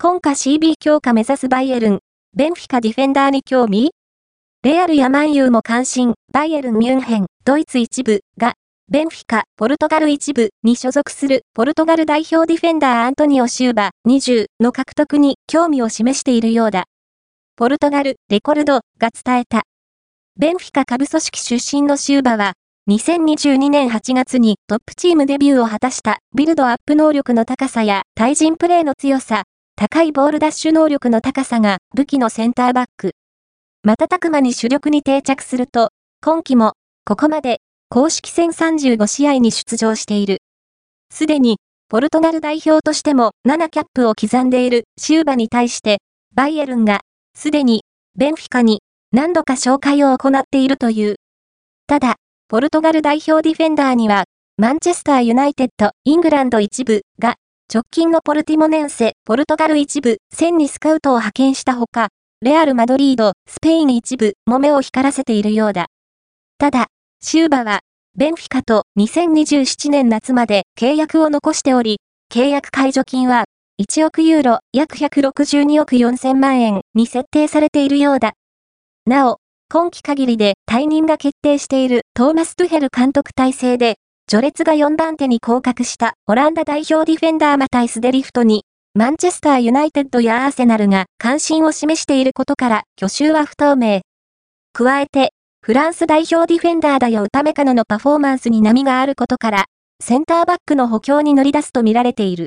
今夏 CB 強化目指すバイエルン、ベンフィカディフェンダーに興味？レアルやマンユーも関心、バイエルン・ミュンヘン、ドイツ一部が、ベンフィカ、ポルトガル一部に所属する。ポルトガル代表ディフェンダーアントニオ・シューバ。20の獲得に興味を示しているようだ。ポルトガル、レコルドが伝えた。ベンフィカ下部組織出身のシューバは、2022年8月にトップチームデビューを果たした。ビルドアップ能力の高さや対人プレーの強さ、高いボールダッシュ能力の高さが武器のセンターバック。瞬く間に主力に定着すると、今季も、ここまで、公式戦35試合に出場している。すでに、ポルトガル代表としても7キャップを刻んでいるシューバに対して、バイエルンが、すでに、ベンフィカに何度か紹介を行っているという。ただ、ポルトガル代表ディフェンダーには、マンチェスターユナイテッド、イングランド一部が直近のポルティモネンセ、ポルトガル一部、1000にスカウトを派遣したほか、レアル・マドリード、スペイン一部も目を光らせているようだ。ただ、シューバは、ベンフィカと2027年夏まで契約を残しており、契約解除金は1億ユーロ約162億4000万円に設定されているようだ。なお、今季限りで退任が決定しているトーマス・トゥヘル監督体制で序列が4番手に降格したオランダ代表ディフェンダーマタイス・デリフトに、マンチェスター・ユナイテッドやアーセナルが関心を示していることから、去就は不透明。加えて、フランス代表ディフェンダーだよ歌メカノのパフォーマンスに波があることから、センターバックの補強に乗り出すと見られている。